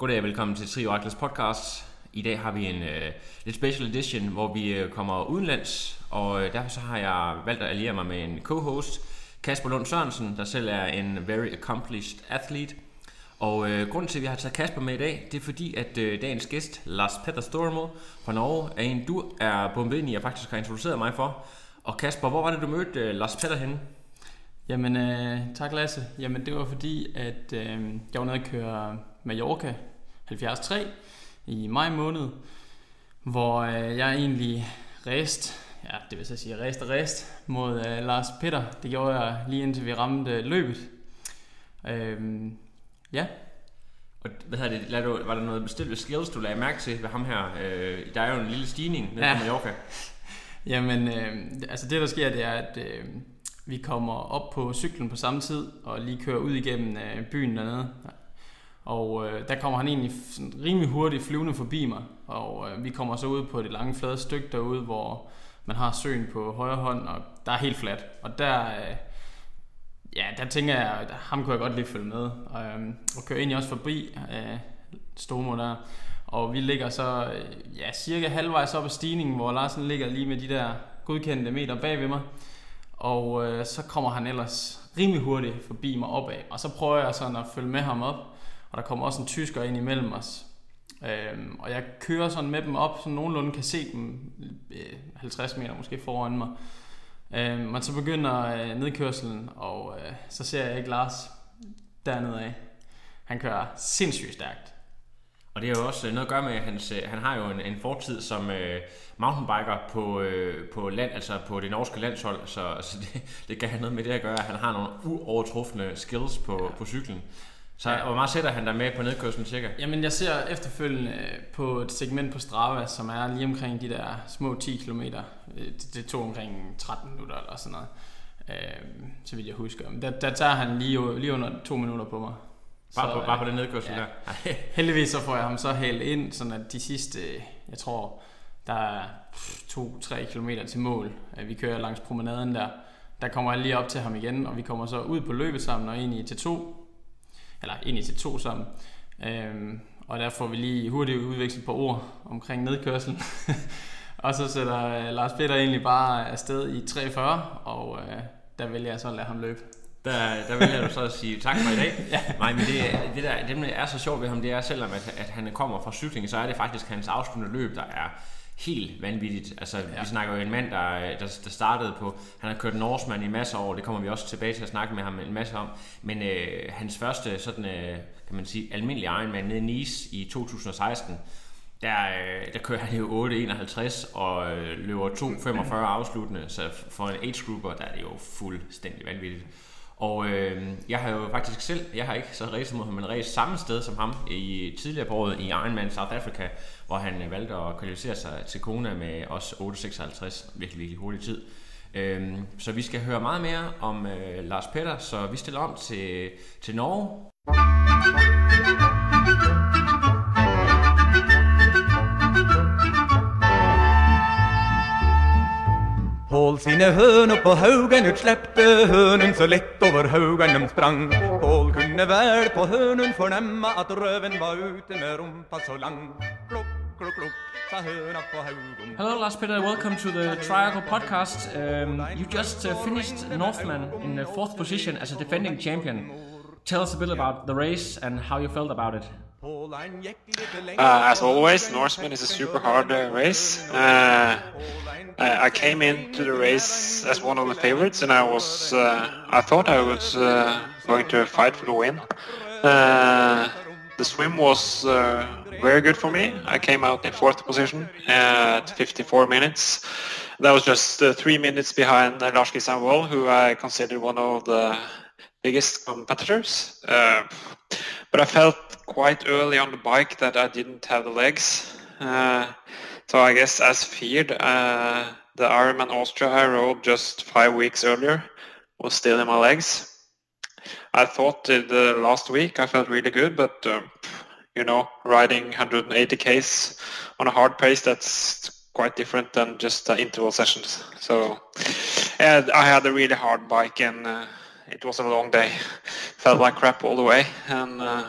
Goddag og velkommen til Trio Atlas podcast. I dag har vi en uh, lidt special edition, hvor vi uh, kommer udenlands, og uh, derfor så har jeg valgt at alliere mig med en co-host, Kasper Lund Sørensen, der selv er en very accomplished athlete. Og uh, grunden til, at vi har taget Kasper med i dag, det er fordi, at uh, dagens gæst, Lars Petter Stormo fra Norge, er en, du er bombet ind i og faktisk har introduceret mig for. Og Kasper, hvor var det, du mødte uh, Lars Petter henne? Jamen, øh, tak Lasse. Jamen, det var fordi, at øh, jeg var nede og køre Mallorca 73 i maj måned, hvor øh, jeg egentlig rest, ja, det vil så sige rest og rest mod øh, Lars Petter. Det gjorde jeg lige indtil vi ramte løbet. Øh, ja, Og hvad hedder det, lad du, var der noget bestilt skills, du lagde mærke til ved ham her? Øh, der er jo en lille stigning nede Ja. på Mallorca. Jamen, øh, altså det der sker, det er, at øh, vi kommer op på cyklen på samme tid, og lige kører ud igennem øh, byen dernede. Og øh, der kommer han egentlig sådan rimelig hurtigt flyvende forbi mig, og øh, vi kommer så ud på det lange flade stykke derude, hvor man har søen på højre hånd, og der er helt fladt. Og der, øh, ja, der tænker jeg, at ham kunne jeg godt lige følge med, øhm, og, øh, og kører egentlig også forbi øh, Stomo der. Og vi ligger så øh, ja, cirka halvvejs op ad stigningen, hvor Larsen ligger lige med de der godkendte meter bag ved mig. Og øh, så kommer han ellers rimelig hurtigt forbi mig opad. Og så prøver jeg sådan at følge med ham op. Og der kommer også en tysker ind imellem os. Øhm, og jeg kører sådan med dem op, så nogenlunde kan se dem øh, 50 meter måske foran mig. Øhm, men så begynder øh, nedkørselen, og øh, så ser jeg ikke Lars dernede af. Han kører sindssygt stærkt. Og det har jo også øh, noget at gøre med, at hans, øh, han har jo en, en fortid som øh, mountainbiker på, øh, på land, altså på det norske landshold, så altså det, det kan have noget med det at gøre, at han har nogle uovertrufne skills på, ja. på cyklen. Så hvor meget sætter han der med på nedkørslen cirka? Jamen, jeg ser efterfølgende øh, på et segment på Strava, som er lige omkring de der små 10 km. Det, det tog omkring 13 minutter eller sådan noget, øh, så vidt jeg husker. Men der, der tager han lige, lige under to minutter på mig. Bare, på, øh, bare på den nedkørsel ja. der? Heldigvis så får jeg ham så hælet ind, sådan at de sidste, jeg tror, der er 2-3 km til mål. Øh, Vi kører langs promenaden der. Der kommer jeg lige op til ham igen, og vi kommer så ud på løbet sammen og ind i T2. Eller ind i T2 sammen. Øhm, og der får vi lige hurtigt udvekslet på ord omkring nedkørselen. og så sætter øh, Lars Peter egentlig bare afsted i 3.40, og øh, der vælger jeg så at lade ham løbe. Der, der vil jeg jo så sige tak for i dag. ja. Nej, men det, det, der, det, der er så sjovt ved ham, det er selvom at, at han kommer fra cykling, så er det faktisk hans afsluttende løb, der er helt vanvittigt. Altså, ja. vi snakker jo en mand, der, der, der startede på, han har kørt Norseman i masser af år, det kommer vi også tilbage til at snakke med ham en masse om, men øh, hans første sådan, øh, kan man sige, almindelig Ironman nede i Nice i 2016, der, øh, der kører han jo 8.51 og øh, løber 2.45 afsluttende, så for en age grouper, der er det jo fuldstændig vanvittigt. Og øh, jeg har jo faktisk selv, jeg har ikke så racet mod ham, men racet samme sted som ham i tidligere på året i Ironman South Africa, hvor han øh, valgte at kvalificere sig til Kona med også 8.56, virkelig, virkelig hurtig tid. Øh, så vi skal høre meget mere om øh, Lars Petter, så vi stiller om til, til Norge. Hål sine høn på haugen ut slepte hønen så lett over haugen de sprang. Hål kunne vel på hønen fornemme at røven var ute med rumpa så lang. Klok klukk, klukk, sa høna på haugen. Hello, Lars Petter. Welcome to the Triangle podcast. Um, you just uh, finished Norseman in the fourth position as a defending champion. Tell us a bit about the race and how you felt about it. Hålan gikk litt Uh, as always, Norseman is a super hard uh, race. Uh, I I came into the race as one of the favorites, and I was uh, I thought I was uh, going to fight for the win. The swim was uh, very good for me. I came out in fourth position at 54 minutes. That was just uh, three minutes behind Lars Christian Vold, who I consider one of the biggest competitors. Uh, but I felt quite early on the bike that I didn't have the legs. Uh, so I guess as feared, uh, the Ironman Austria I rode just five weeks earlier was still in my legs. I thought the last week I felt really good, but um, you know, riding 180 k's on a hard pace, that's quite different than just uh, interval sessions. So yeah, I had a really hard bike and uh, it was a long day. Felt like crap all the way, and uh,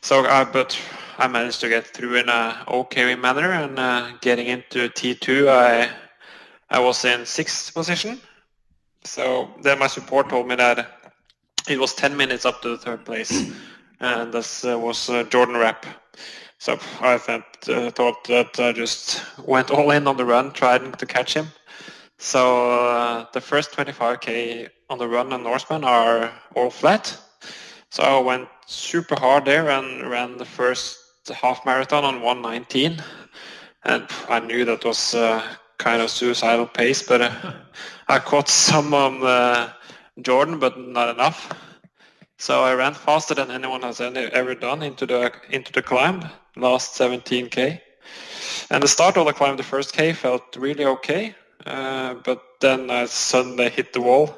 so I but I managed to get through in a okay manner. And uh, getting into T2, I I was in sixth position. So then my support told me that it was 10 minutes up to the third place, and this uh, was uh, Jordan Rapp. So I thought, uh, thought that I just went all in on the run, trying to catch him. So uh, the first 25k on the run and Norseman are all flat. So I went super hard there and ran the first half marathon on 119. And I knew that was uh, kind of suicidal pace, but uh, I caught some Jordan, but not enough. So I ran faster than anyone has ever done into the into the climb, last 17k. And the start of the climb, the first k, felt really okay. Uh, but then I suddenly hit the wall,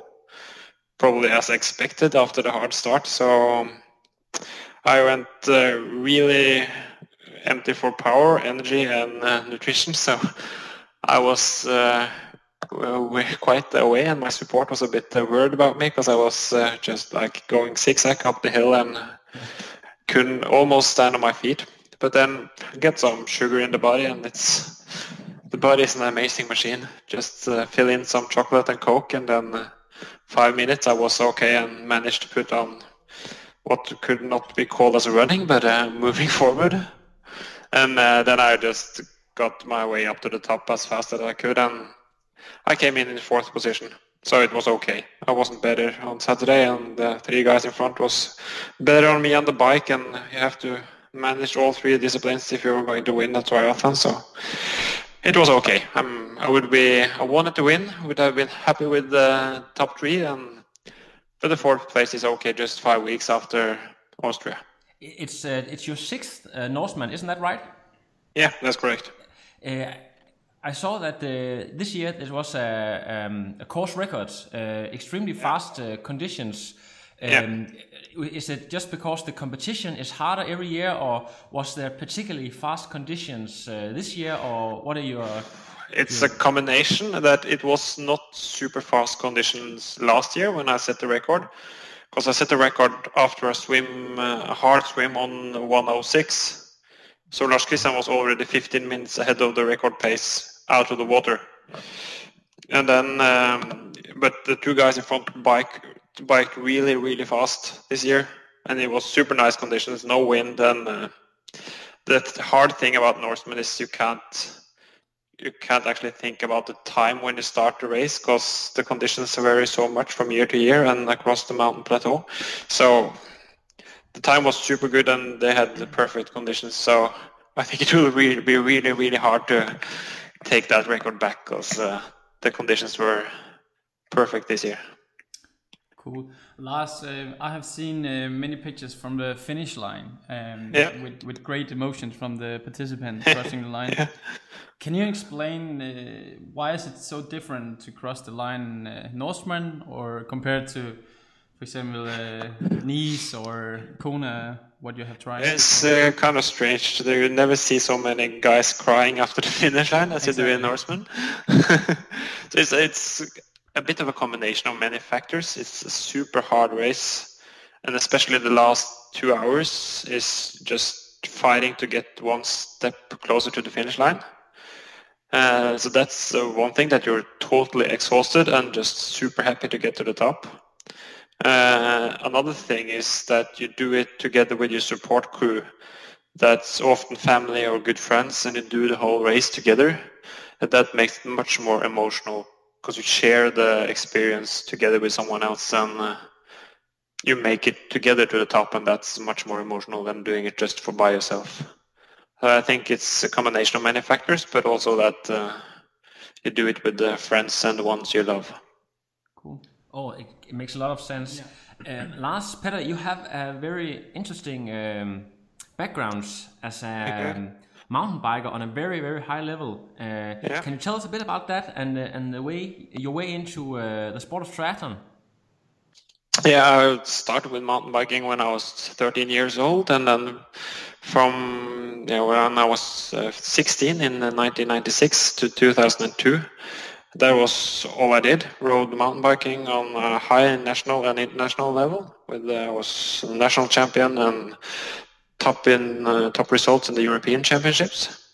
probably as expected after the hard start. So um, I went uh, really empty for power, energy, and uh, nutrition. So I was uh, quite away, and my support was a bit uh, worried about me because I was uh, just like going zigzag up the hill and couldn't almost stand on my feet. But then get some sugar in the body, and it's the body is an amazing machine. Just uh, fill in some chocolate and coke, and then uh, five minutes I was okay and managed to put on what could not be called as running, but uh, moving forward. And uh, then I just got my way up to the top as fast as I could, and I came in in fourth position. So it was okay. I wasn't better on Saturday, and the three guys in front was better on me on the bike, and you have to manage all three disciplines if you're going to win a triathlon. So it was okay. Um, I would be. I wanted to win. Would have been happy with the top three, and for the fourth place is okay. Just five weeks after Austria. It's uh, it's your sixth uh, Norseman, isn't that right? Yeah, that's correct. Uh, I saw that uh, this year there was a, um, a course record, uh, extremely fast uh, conditions. Um, yeah. Is it just because the competition is harder every year, or was there particularly fast conditions uh, this year, or what are your? It's your... a combination that it was not super fast conditions last year when I set the record, because I set the record after a swim, uh, a hard swim on 106. So Lars Christian was already 15 minutes ahead of the record pace out of the water. And then, um, but the two guys in front bike biked really, really fast this year, and it was super nice conditions, no wind, and uh, the hard thing about Norseman is you can't you can't actually think about the time when you start the race because the conditions vary so much from year to year and across the mountain plateau. So the time was super good and they had the perfect conditions. So I think it will really be really really hard to take that record back because uh, the conditions were perfect this year. Cool. Lars, uh, I have seen uh, many pictures from the finish line um, yeah. with, with great emotions from the participants crossing the line. yeah. Can you explain uh, why is it so different to cross the line uh, Norseman or compared to, for example, uh, Nice or Kona, what you have tried? It's uh, kind of strange. You never see so many guys crying after the finish line as exactly. you do in Norseman. so it's, it's a bit of a combination of many factors. It's a super hard race, and especially the last two hours is just fighting to get one step closer to the finish line. Uh, so that's uh, one thing that you're totally exhausted and just super happy to get to the top. Uh, another thing is that you do it together with your support crew. That's often family or good friends, and you do the whole race together. And that makes it much more emotional because you share the experience together with someone else and uh, you make it together to the top and that's much more emotional than doing it just for by yourself. Uh, I think it's a combination of many factors, but also that uh, you do it with the friends and the ones you love. Cool. Oh, it, it makes a lot of sense. Yeah. Uh, Lars Petter, you have a very interesting um, background as a um, mountain biker on a very very high level. Uh, Yeah. Can you tell us a bit about that and uh, and the way your way into uh, the sport of triathlon? Yeah, I started with mountain biking when I was 13 years old, and then from yeah, when I was uh, 16 in uh, 1996 to 2002, that was all I did. Rode mountain biking on a high national and international level. With uh, I was national champion and top in uh, top results in the European Championships.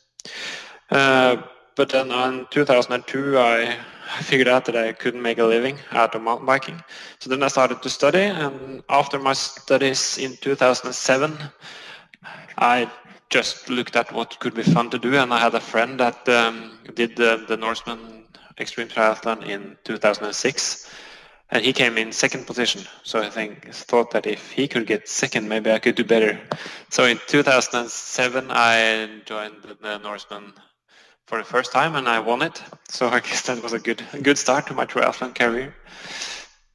Uh, but then in 2002, I I figured out that I couldn't make a living out of mountain biking. So then I started to study, and after my studies in 2007, I just looked at what could be fun to do, and I had a friend that um, did the, the Norseman Extreme Triathlon in 2006, and he came in second position. So I think thought that if he could get second, maybe I could do better. So in 2007, I joined the, Norseman for the first time and I won it. So I guess that was a good a good start to my triathlon career.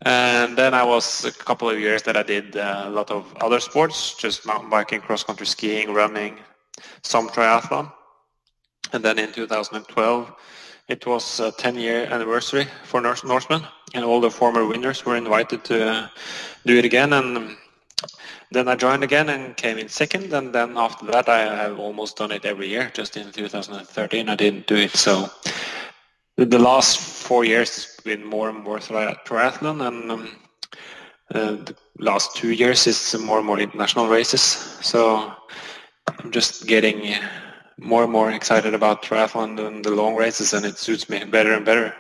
And then I was a couple of years that I did uh, a lot of other sports, just mountain biking, cross country skiing, running, some triathlon. And then in 2012, it was a 10 year anniversary for Norse Norseman and all the former winners were invited to uh, do it again. And then I joined again and came in second, and then after that I have almost done it every year. Just in 2013 I didn't do it, so the- last four years has been more and more triathlon, and um, uh, the last two years is more and more international races. So I'm just getting more and more excited about triathlon and the long races, and it suits me better and better.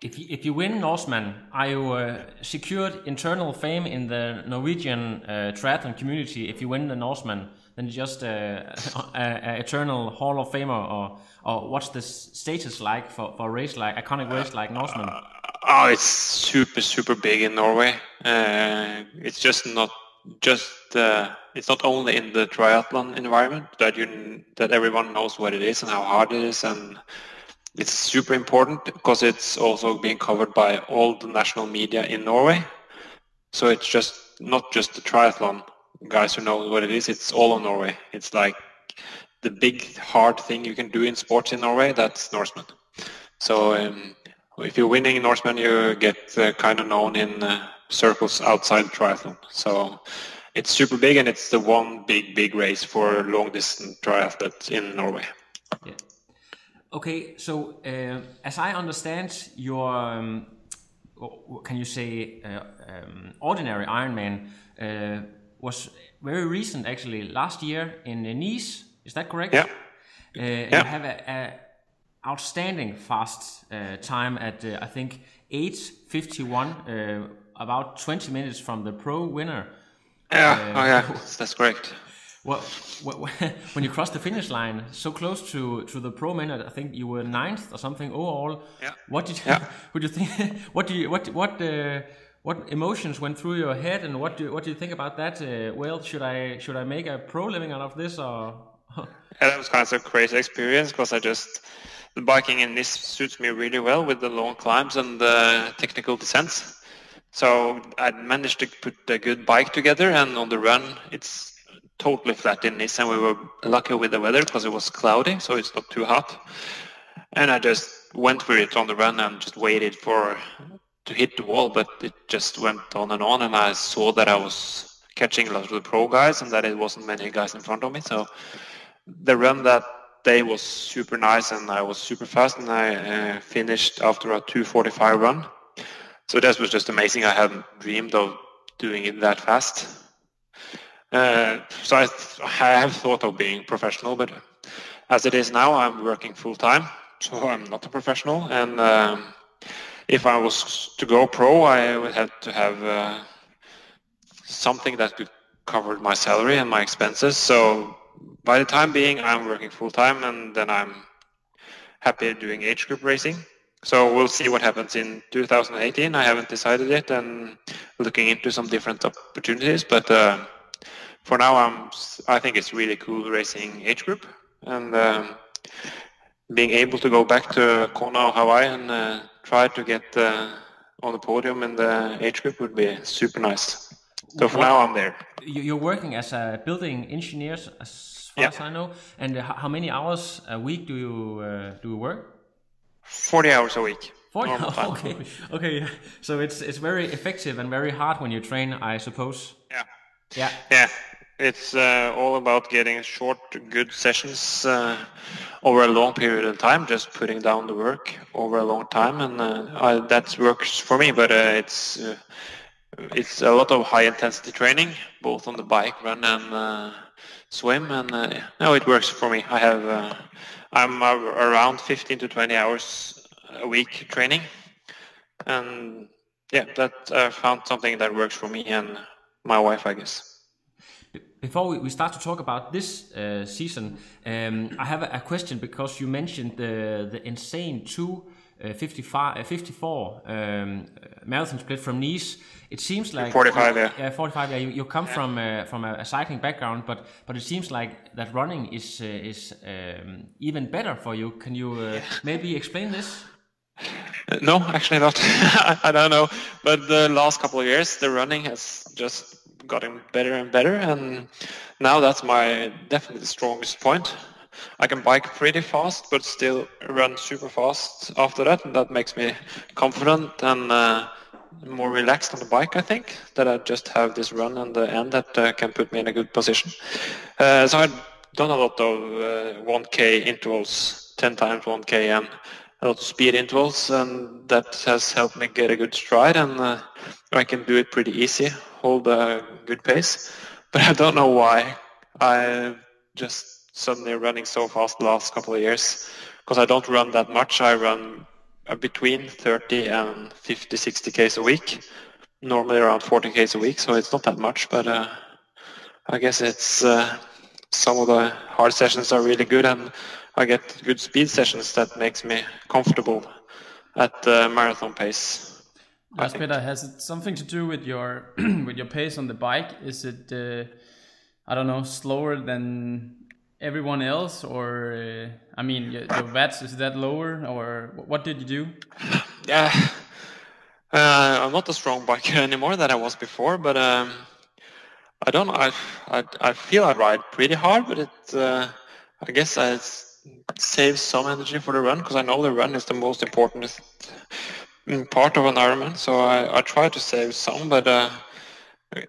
If you, if you win Norseman, are you uh, secured internal fame in the Norwegian uh, triathlon community? If you win the Norseman, then you're just uh, a, a eternal Hall of Famer, or or what's the status like for, for a race like iconic race like Norseman? Oh, it's super super big in Norway. Uh, it's just not just uh, it's not only in the triathlon environment that you that everyone knows what it is and how hard it is, and it's super important because it's also being covered by all the national media in Norway. So it's just not just the triathlon guys who know what it is. It's all of Norway. It's like the big hard thing you can do in sports in Norway. That's Norseman. So um, if you're winning Norseman, you get uh, kind of known in uh, circles outside triathlon. So it's super big, and it's the one big, big race for long distance triathletes in Norway. Yeah. Okay, so uh, as I understand your, um, can you say, uh, um, ordinary Ironman uh, was very recent, actually, last year in Nice. Is that correct? Yeah. Uh, You have a, a outstanding fast uh, time at uh, I think 8:51, uh, about 20 minutes from the pro winner. Yeah, Uh, oh yeah, that's correct. Well, wh- wh- when you crossed the finish line, so close to, to the pro minute, I think you were ninth or something overall. Yeah. What did you, Yeah. would you think? What do you what what uh, what emotions went through your head, and what do what do you think about that? Uh, well, should I should I make a pro living out of this or? Yeah, that was kind of a crazy experience because I just the biking in this suits me really well with the long climbs and the technical descents. So I managed to put a good bike together, and on the run, it's totally flat in this, and we were lucky with the weather because it was cloudy, so it's not too hot. And I just went for it on the run and just waited for to hit the wall, but it just went on and on, and I saw that I was catching a lot of the pro guys, and that it wasn't many guys in front of me, so the run that day was super nice and I was super fast and I uh, finished after a 245 run. So that was just amazing. I hadn't dreamed of doing it that fast. Uh, so I, I have thought of being professional, but as it is now, I'm working full time, so I'm not a professional. And um, if I was to go pro, I would have to have uh, something that could cover my salary and my expenses. So by the time being, I'm working full time, and then I'm happy doing age group racing. So we'll see what happens in 2018. I haven't decided yet, and looking into some different opportunities. But uh, for now, I'm I think it's really cool racing age group, and um, being able to go back to Kona, Hawaii, and uh, try to get uh, on the podium in the age group would be super nice. So for now, I'm there. You're working as a building engineer, as far Yeah. as I know. And how many hours a week do you uh, do you work? 40 hours a week. 40 normal time. okay okay yeah. so it's it's very effective and very hard when you train i suppose Yeah. yeah Yeah, it's uh, all about getting short, good sessions uh, over a long period of time. Just putting down the work over a long time, and uh, that works for me. But uh, it's uh, it's a lot of high intensity training, both on the bike, run, and uh, swim. And uh, no, it works for me. I have uh, I'm uh, around 15 to 20 hours a week training, and yeah, that I found something that works for me and my wife, I guess. before we, start to talk about this uh, season um, i have a, a question because you mentioned the the insane two uh, 55, uh, 54 um, marathon split from Nice. It seems like 45, yeah. yeah, 45. Yeah, you, you come from uh, from a, a cycling background, but but it seems like that running is uh, is um, even better for you. Can you uh, maybe explain this? Uh, No, actually not. I don't know. But the last couple of years, the running has just gotten better and better, and now that's my definitely strongest point. I can bike pretty fast, but still run super fast after that, and that makes me confident and uh, more relaxed on the bike. I think that I just have this run and the end that uh, can put me in a good position. Uh, so I've done a lot of uh, 1k intervals, 10 times 1k, and a lot of speed intervals, and that has helped me get a good stride, and uh, I can do it pretty easy, hold a good pace. But I don't know why I just suddenly running so fast the last couple of years, because I don't run that much. I run uh, between 30 and 50, 60 k's a week, normally around 40 k's a week, so it's not that much, but uh, I guess it's uh, some of the hard sessions are really good and I get good speed sessions that makes me comfortable at the marathon pace. Lars. Petter, has it something to do with your with your pace on the bike? Is it uh, I don't know slower than everyone else, or uh, I mean your, your watts is that lower, or what did you do? Yeah, uh, I'm not a strong biker anymore than I was before, but um, I don't know. I, I I feel I ride pretty hard, but it uh, I guess I save some energy for the run because I know the run is the most important mm, part of an Ironman. So I, I try to save some, but uh,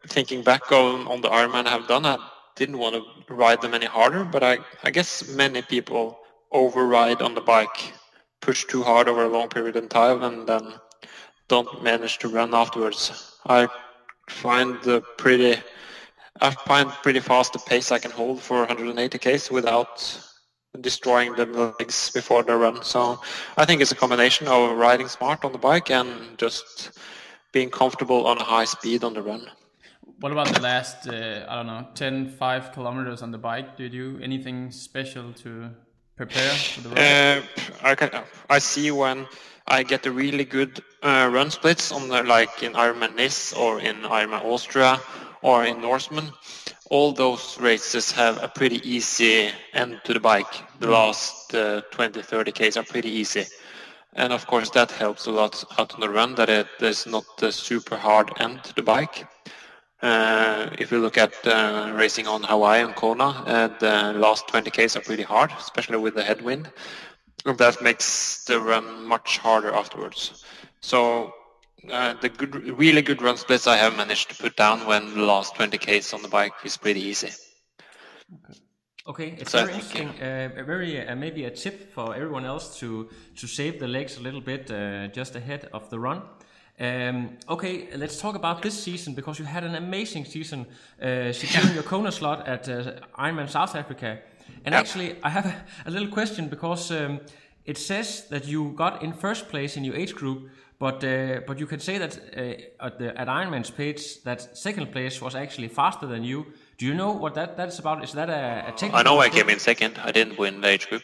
thinking back on, on the Ironman I've done, I didn't want to ride them any harder. But I I guess many people override on the bike, push too hard over a long period of time, and then don't manage to run afterwards. I find the pretty, I find pretty fast the pace I can hold for 180 k's without destroying the legs before the run. So I think it's a combination of riding smart on the bike and just being comfortable on a high speed on the run. What about the last uh, I don't know 10, 5 kilometers on the bike? Did you do anything special to prepare for the run? Uh, I can, I see when I get the really good uh, run splits on the, like in Ironman Nice or in Ironman Austria or in Norseman. All those races have a pretty easy end to the bike. The last uh, 20, 30 k's are pretty easy. And of course that helps a lot out on the run that it is not a super hard end to the bike. Uh, if you look at uh, racing on Hawaii and Kona, uh, the last 20 k's are pretty hard, especially with the headwind. And that makes the run much harder afterwards. So uh, the good, really good run splits I have managed to put down when the last 20 k's on the bike is pretty easy. Okay, it's very interesting. Uh, very uh, maybe a tip for everyone else to to save the legs a little bit uh, just ahead of the run. Um, okay, let's talk about this season because you had an amazing season, uh, securing your Kona slot at uh, Ironman South Africa. And actually, I have a, a little question because um, it says that you got in first place in your age group, but uh, but you can say that uh, at the at Ironman's page that second place was actually faster than you. Do you know what that that's about? Is that a, a technical? I know I came in second. I didn't win the age group.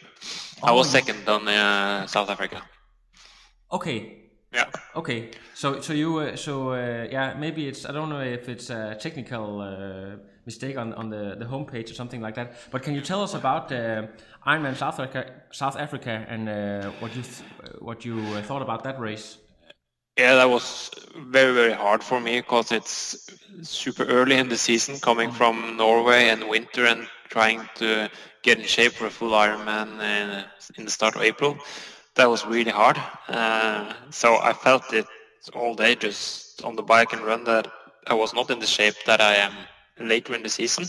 I Oh, was you- second on uh, South Africa. Okay, Yeah. okay. So so you uh, so uh, yeah maybe it's I don't know if it's a technical uh, mistake on, on the the homepage or something like that. But can you tell us about uh, Ironman South Africa South Africa and uh, what you th- what you uh, thought about that race? Yeah, that was very very hard for me because it's super early in the season, coming from Norway and winter and trying to get in shape for a full Ironman in, in the start of April. That was really hard. Uh, so I felt it all day just on the bike and run that I was not in the shape that I am later in the season.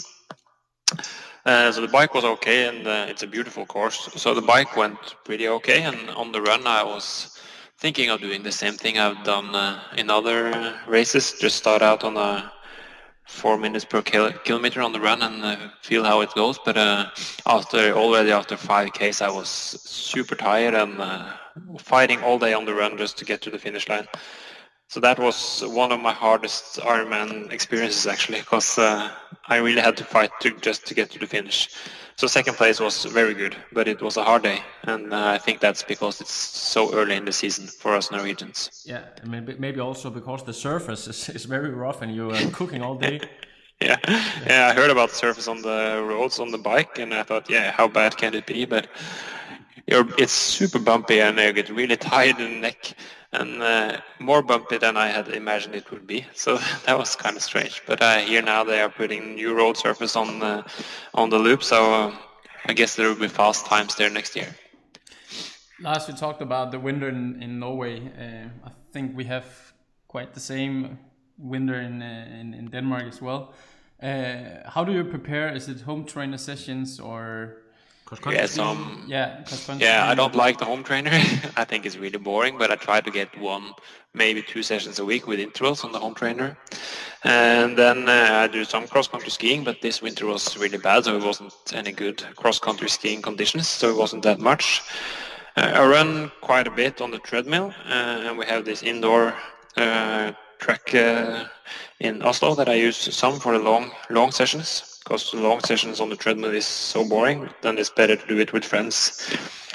Uh, so the bike was okay and uh, it's a beautiful course. So the bike went pretty okay and on the run I was thinking of doing the same thing I've done uh, in other races. Just start out on a four minutes per kil- kilometer on the run and uh, feel how it goes. But uh, after already after five k's, I was super tired and uh, fighting all day on the run just to get to the finish line. So that was one of my hardest Ironman experiences actually, because uh, I really had to fight to just to get to the finish. So second place was very good, but it was a hard day, and uh, I think that's because it's so early in the season for us Norwegians. Yeah, and maybe maybe also because the surface is, is very rough and you are cooking all day. yeah, yeah. I heard about the surface on the roads on the bike, and I thought, yeah, how bad can it be? But it's super bumpy, and I get really tired in the neck and uh, more bumpy than I had imagined it would be. So that was kind of strange. But uh, here now they are putting new road surface on the on the loop, so uh, I guess there will be fast times there next year. Last we talked about the winter in, in Norway. Uh, I think we have quite the same winter in uh, in, in, Denmark as well. Uh, how do you prepare? Is it home trainer sessions or yeah, some, yeah, yeah. I don't like the home trainer. I think it's really boring, but I try to get one, maybe two sessions a week with intervals on the home trainer. And then uh, I do some cross-country skiing, but this winter was really bad, so it wasn't any good cross-country skiing conditions, so it wasn't that much. Uh, I run quite a bit on the treadmill, uh, and we have this indoor uh, track uh, in Oslo that I use some for the long, long sessions because long sessions on the treadmill is so boring. Then it's better to do it with friends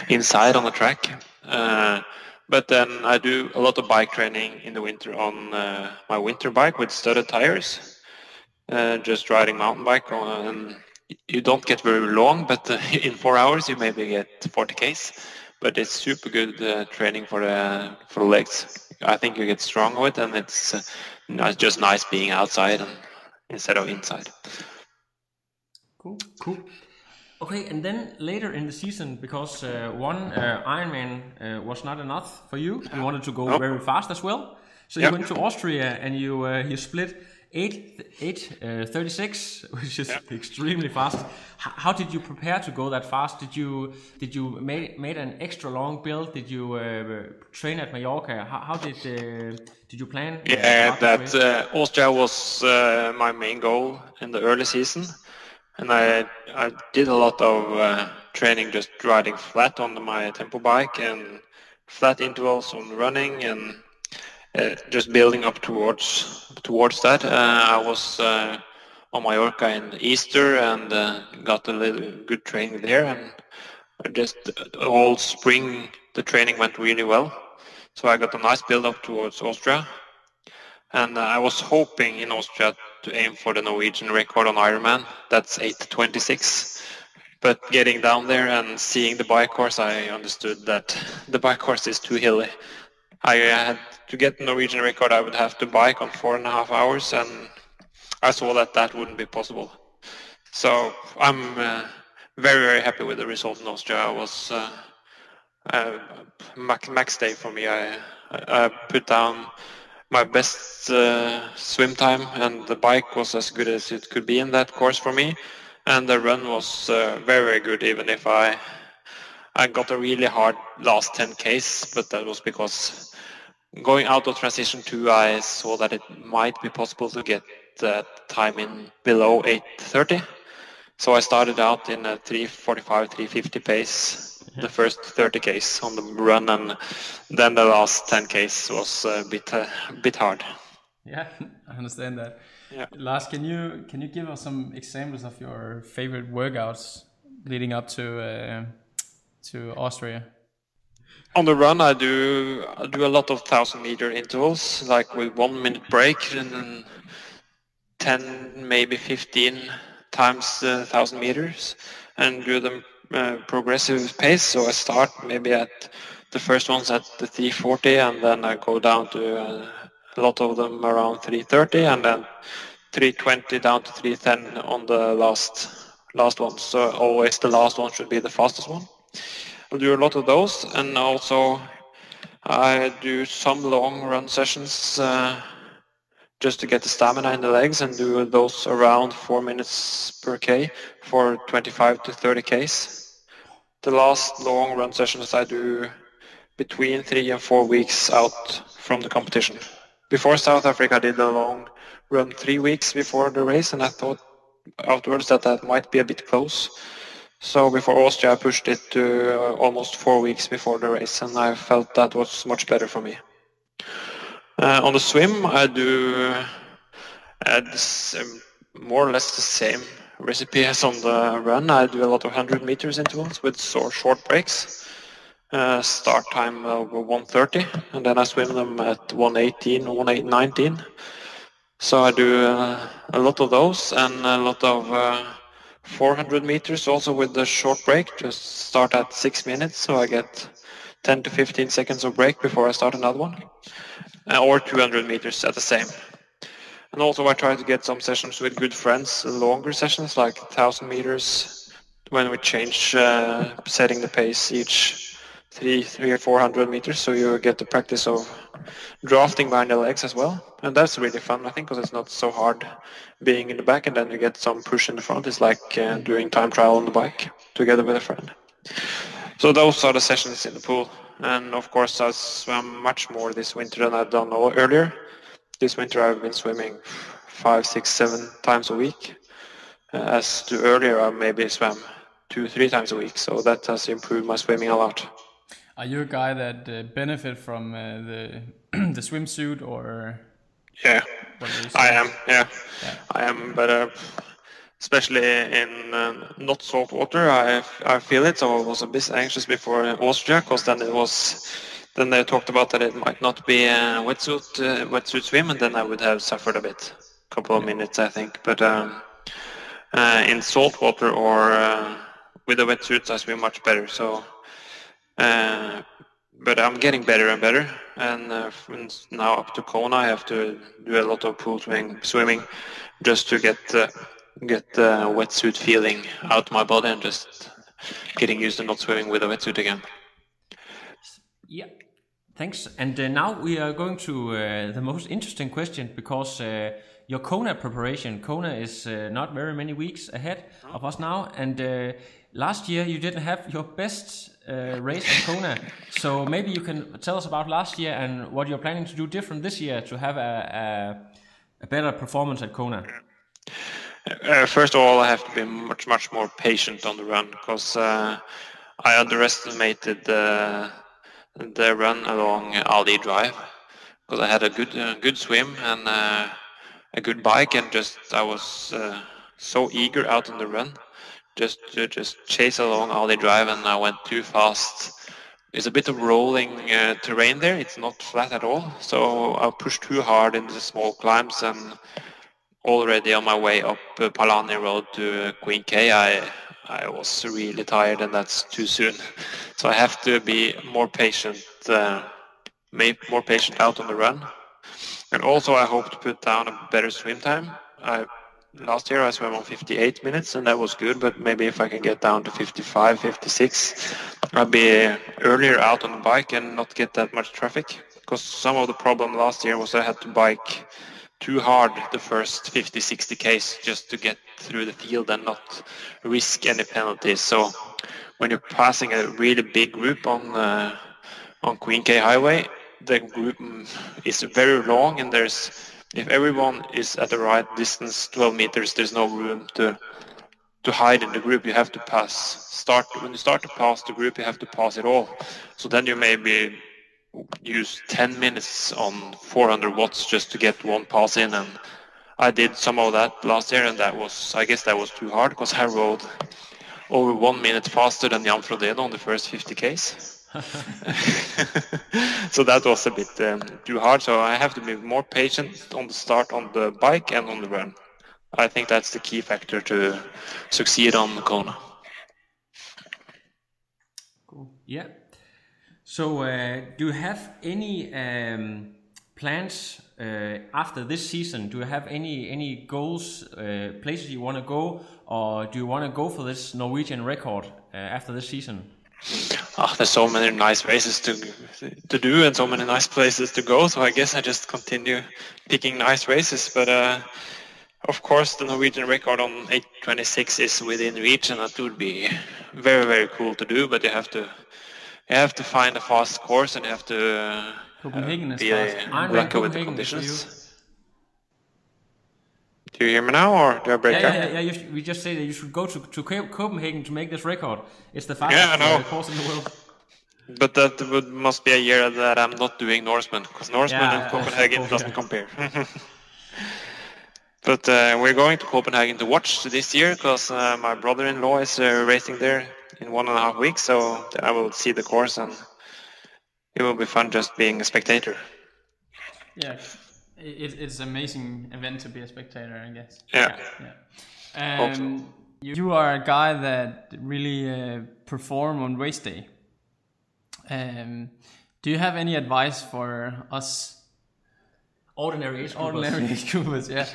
inside on the track. Uh, but then I do a lot of bike training in the winter on uh, my winter bike with studded tires. Uh, just riding mountain bike on, you don't get very long, but uh, in four hours you maybe get 40 k's. But it's super good uh, training for the for the legs. I think you get strong with, and it's uh, just nice being outside and, instead of inside. Cool. Cool. Okay, and then later in the season, because uh, one uh, Ironman uh, was not enough for you, you wanted to go nope. very fast as well. So yep. you went to Austria and you uh, you split eight eight uh, thirty six, which is yep. extremely fast. H how did you prepare to go that fast? Did you did you made made an extra long build? Did you uh, train at Mallorca? How, how did did you plan? Yeah, that Austria was my main goal in the early season and I I did a lot of uh, training just riding flat on my tempo bike and flat intervals on running and uh, just building up towards towards that. Uh, I was uh, on Mallorca in Easter and uh, got a little good training there and just all spring the training went really well. So I got a nice build up towards Austria and uh, I was hoping in Austria to aim for the Norwegian record on Ironman. That's 8:26. But getting down there and seeing the bike course, I understood that the bike course is too hilly. I had to get the Norwegian record. I would have to bike on four and a half hours, and I saw that that wouldn't be possible. So I'm uh, very very happy with the result in Austria. It was uh, uh, max day for me. I, I put down my best uh, swim time and the bike was as good as it could be in that course for me. And the run was uh, very very good even if I I got a really hard last 10 Ks but that was because going out of transition 2 I saw that it might be possible to get that time in below 8.30 so I started out in a 345 350 pace the first 30 Ks on the run, and then the last 10 Ks was a bit uh, bit hard. Yeah, I understand that. Yeah. Lars, can you can you give us some examples of your favorite workouts leading up to uh, to Austria? On the run, I do I do a lot of thousand meter intervals, like with one minute break and ten, maybe fifteen times the thousand meters, and do them uh, progressive pace. So I start maybe at the first ones at the 340 and then I go down to uh, a lot of them around 330 and then 320 down to 310 on the last last one. So always the last one should be the fastest one. I'll do a lot of those and also I do some long run sessions uh, just to get the stamina in the legs and do those around 4 minutes per K for 25 to 30 Ks. The last long run sessions I do between 3 and 4 weeks out from the competition. Before South Africa I did a long run 3 weeks before the race and I thought afterwards that that might be a bit close. So before Austria I pushed it to uh, almost 4 weeks before the race and I felt that was much better for me. Uh, on the swim, I do uh, this, um, more or less the same recipe as on the run. I do a lot of 100 meters intervals with short, breaks. Uh, start time of 130 and then I swim them at 118 or 119. So I do uh, a lot of those and a lot of uh, 400 meters also with the short break. Just start at 6 minutes so I get 10 to 15 seconds of break before I start another one. Uh, or 200 meters at the same. And also I try to get some sessions with good friends, longer sessions like 1000 meters when we change uh, setting the pace each three, three or 400 meters. So you get the practice of drafting behind the legs as well. And that's really fun, I think, because it's not so hard being in the back and then you get some push in the front. It's like uh, doing time trial on the bike together with a friend. So those are the sessions in the pool. And of course, I swam much more this winter than I've done earlier. This winter, I've been swimming five, six, seven times a week. Uh, as to earlier, I maybe swam two, three times a week. So that has improved my swimming a lot. Are you a guy that uh, benefit from uh, the the swimsuit or? Yeah, I am. Yeah. yeah. I am. But uh, especially in uh, not salt water. I I feel it, so I was a bit anxious before Austria, because then it was then they talked about that it might not be a wetsuit uh, wetsuit swim, and then I would have suffered a bit, a couple of minutes, I think. But um, uh, in salt water or uh, with the wetsuits, I swim much better. So. Uh, but I'm getting better and better, and uh, now up to Kona, I have to do a lot of pool swimming, swimming just to get get the wetsuit feeling out my body and just getting used to not swimming with a wetsuit again. Yeah, thanks. And uh, now we are going to uh, the most interesting question because uh, your Kona preparation, Kona is uh, not very many weeks ahead of us now, and uh, last year you didn't have your best uh, race at Kona. So maybe you can tell us about last year and what you're planning to do different this year to have a, a, a better performance at Kona. Uh, first of all, I have to be much, much more patient on the run because uh, I underestimated the, the run along Ali'i Drive because I had a good, uh, good swim and uh, a good bike and just I was uh, so eager out on the run just to just chase along Ali'i Drive and I went too fast. There's a bit of rolling uh, terrain there. It's not flat at all. So I pushed too hard in the small climbs and already on my way up uh, Palani Road to uh, Queen K, I I was really tired, and that's too soon. So I have to be more patient, uh, more patient out on the run. And also, I hope to put down a better swim time. I, last year I swam on 58 minutes, and that was good. But maybe if I can get down to 55, 56, I'll be earlier out on the bike and not get that much traffic. Because some of the problem last year was I had to bike too hard the first 50, 60 Ks just to get through the field and not risk any penalties. So when you're passing a really big group on uh, on Queen K Highway, the group is very long and there's if everyone is at the right distance, 12 meters, there's no room to to hide in the group. You have to pass. Start when you start to pass the group, you have to pass it all. So then you may be use 10 minutes on 400 watts just to get one pass in and I did some of that last year and that was I guess that was too hard because I rode over one minute faster than Jan Frodeno on the first 50 Ks. so that was a bit um, too hard so I have to be more patient on the start on the bike and on the run. I think that's the key factor to succeed on the Kona. Cool. Yeah. So, uh, do you have any um, plans uh, after this season? Do you have any any goals, uh, places you want to go, or do you want to go for this Norwegian record after this season? Oh, there's so many nice races to to do and so many nice places to go. So I guess I just continue picking nice races. But uh, of course, the Norwegian record on 8:26 is within reach, and that would be very very cool to do. But you have to you have to find a fast course, and you have to uh, Copenhagen is be fast. Ironman lucky with the Copenhagen is for conditions. Do you hear me now, or do I break Yeah, up? yeah, yeah. yeah we just say that you should go to, to Copenhagen to make this record. It's the fastest Yeah, uh, course in the world. But that would, must be a year that I'm not doing Norseman, because Norseman Yeah, and uh, Copenhagen uh, doesn't compare. but uh, we're going to Copenhagen to watch this year, because uh, my brother-in-law is uh, racing there in one and a half weeks, so I will see the course, and it will be fun just being a spectator. Yeah, it, it's an amazing event to be a spectator, I guess. Yeah. Yeah. Hope so. Um, you, you are a guy that really uh, perform on race day. Um, do you have any advice for us Ordinary age ordinary age groupers? Yeah,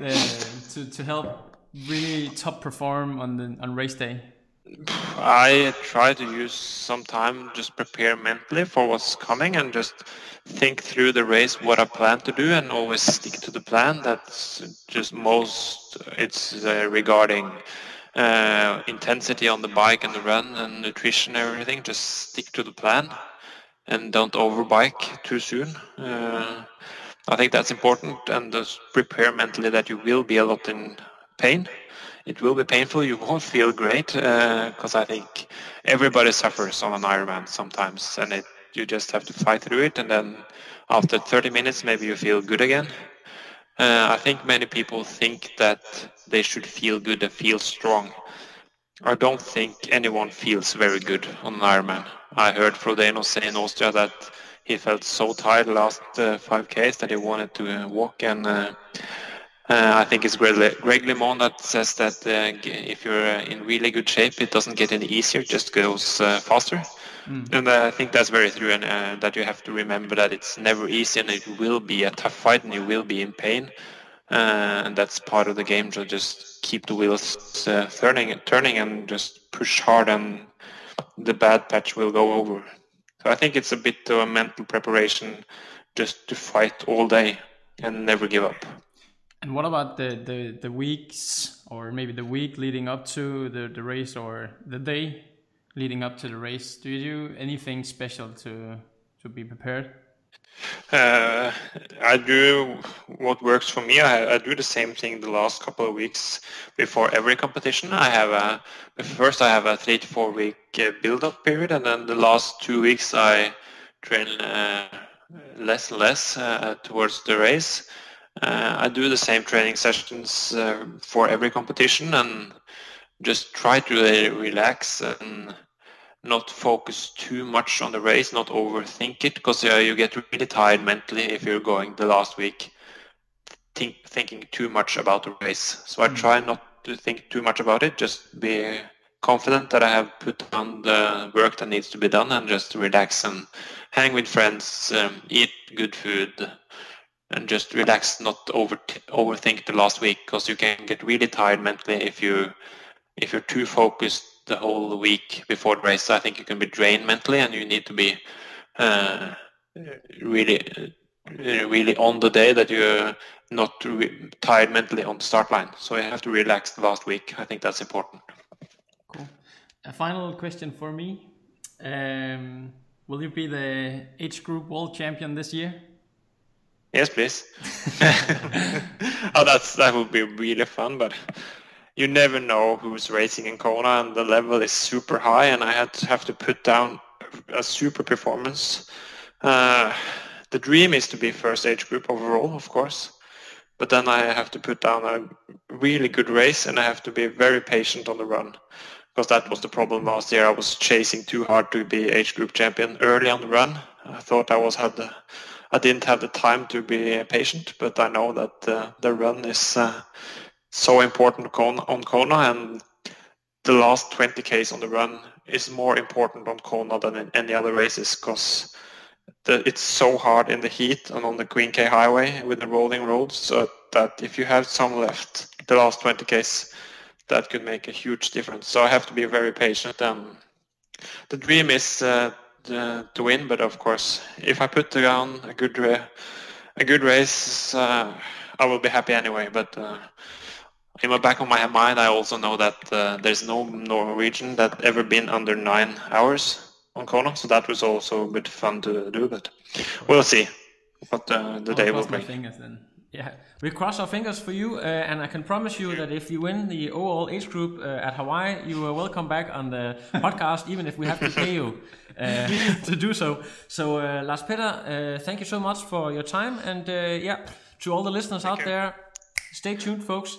uh, to to help really top perform on the on race day. I try to use some time just prepare mentally for what's coming and just think through the race what I plan to do and always stick to the plan. That's just most it's uh, regarding uh, intensity on the bike and the run and nutrition and everything. Just stick to the plan and don't overbike too soon. Uh, I think that's important and just prepare mentally that you will be a lot in pain it will be painful. You won't feel great because I think everybody suffers on an Ironman sometimes, and it, you just have to fight through it. And then after 30 minutes, maybe you feel good again. Uh, I think many people think that they should feel good and feel strong. I don't think anyone feels very good on an Ironman. I heard Frodeno say in Austria that he felt so tired last uh, 5Ks that he wanted to uh, walk and uh, uh, I think it's Greg, Le- Greg LeMond that says that uh, g- if you're uh, in really good shape, it doesn't get any easier, it just goes uh, faster. And uh, I think that's very true, and uh, that you have to remember that it's never easy, and it will be a tough fight, and you will be in pain, uh, and that's part of the game. So just keep the wheels uh, turning, turning, and just push hard, and the bad patch will go over. So I think it's a bit of a mental preparation, just to fight all day and never give up. And what about the, the, the weeks or maybe the week leading up to the, the race or the day leading up to the race? Do you do anything special to to be prepared? Uh, I do what works for me. I, I do the same thing the last couple of weeks before every competition. I have a first I have a three to four week uh, build-up period, and then the last two weeks I train uh, less and less uh, towards the race. Uh, I do the same training sessions uh, for every competition and just try to uh, relax and not focus too much on the race, not overthink it, because uh, you get really tired mentally if you're going the last week think, thinking too much about the race. So I try not to think too much about it, just be confident that I have put on the work that needs to be done and just relax and hang with friends, um, eat good food, and just relax, not over overthink the last week, because you can get really tired mentally if you if you're too focused the whole week before the race. I think you can be drained mentally, and you need to be uh, really uh, really on the day that you're not re- tired mentally on the start line. So you have to relax the last week. I think that's important. Cool. A final question for me. Um, will you be the age group world champion this year? Yes, please. oh, that's that would be really fun, but you never know who's racing in Kona, and the level is super high, and I had to have to put down a super performance. Uh, the dream is to be first age group overall, of course, but then I have to put down a really good race, and I have to be very patient on the run. Because that was the problem last year. I was chasing too hard to be age group champion early on the run. I thought I was had the I didn't have the time to be patient, but I know that uh, the run is uh, so important on, on Kona, and the last 20 k's on the run is more important on Kona than in any other races because it's so hard in the heat and on the Queen K Highway with the rolling roads so that if you have some left the last 20 Ks, that could make a huge difference. So I have to be very patient. Um, the dream is uh, the, to win, but of course, if I put down a good a good race, uh, I will be happy anyway. But uh, in the back of my mind, I also know that uh, there's no Norwegian that ever been under nine hours on Kona, so that was also a bit fun to do. But we'll see what uh, the I'll day will bring. Fingers then. Yeah, we cross our fingers for you, uh, and I can promise you that if you win the overall age group uh, at Hawaii, you are welcome back on the podcast, even if we have to pay you uh, to do so. So, uh, Lars Petter, uh, thank you so much for your time, and uh, yeah, to all the listeners out there, stay tuned, folks.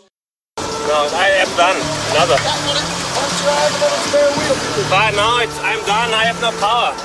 No, I am done. Another. But now it's, I'm done. I have no power.